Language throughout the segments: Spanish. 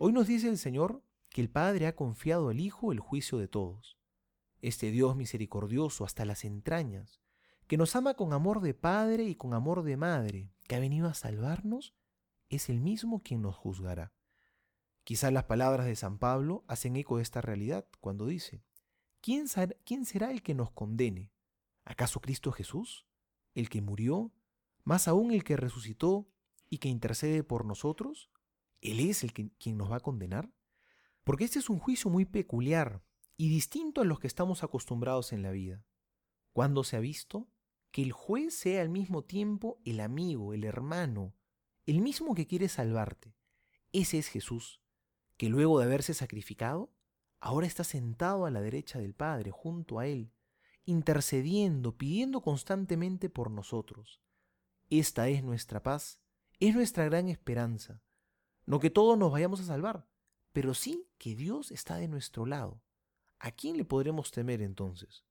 nos dice el Señor que el Padre ha confiado al Hijo el juicio de todos. Este Dios misericordioso hasta las entrañas, que nos ama con amor de Padre y con amor de Madre, que ha venido a salvarnos, es el mismo quien nos juzgará. Quizás las palabras de San Pablo hacen eco de esta realidad cuando dice, ¿quién, ¿quién será el que nos condene? ¿Acaso Cristo Jesús? ¿El que murió? ¿Más aún el que resucitó y que intercede por nosotros? ¿Él es el que, quien nos va a condenar? Porque este es un juicio muy peculiar y distinto a los que estamos acostumbrados en la vida. ¿Cuándo se ha visto? Que el juez sea al mismo tiempo el amigo, el hermano, el mismo que quiere salvarte. Ese es Jesús, que luego de haberse sacrificado, ahora está sentado a la derecha del Padre, junto a Él, intercediendo, pidiendo constantemente por nosotros. Esta es nuestra paz, es nuestra gran esperanza. No que todos nos vayamos a salvar, pero sí que Dios está de nuestro lado. ¿A quién le podremos temer entonces?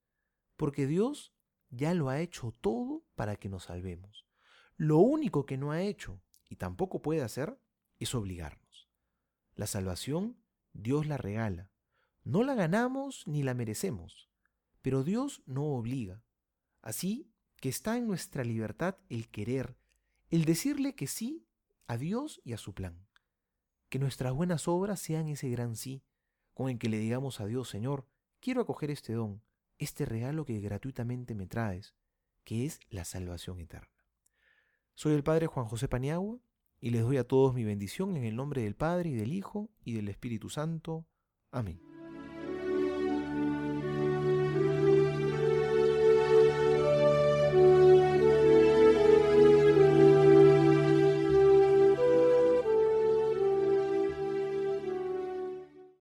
Porque Dios ya lo ha hecho todo para que nos salvemos. Lo único que no ha hecho, y tampoco puede hacer, es obligarnos. La salvación Dios la regala. No la ganamos ni la merecemos, pero Dios no obliga. Así que está en nuestra libertad el querer, el decirle que sí a Dios y a su plan. Que nuestras buenas obras sean ese gran sí, con el que le digamos a Dios, Señor, quiero acoger este don, este regalo que gratuitamente me traes, que es la salvación eterna. Soy el Padre Juan José Paniagua y les doy a todos mi bendición en el nombre del Padre y del Hijo y del Espíritu Santo. Amén.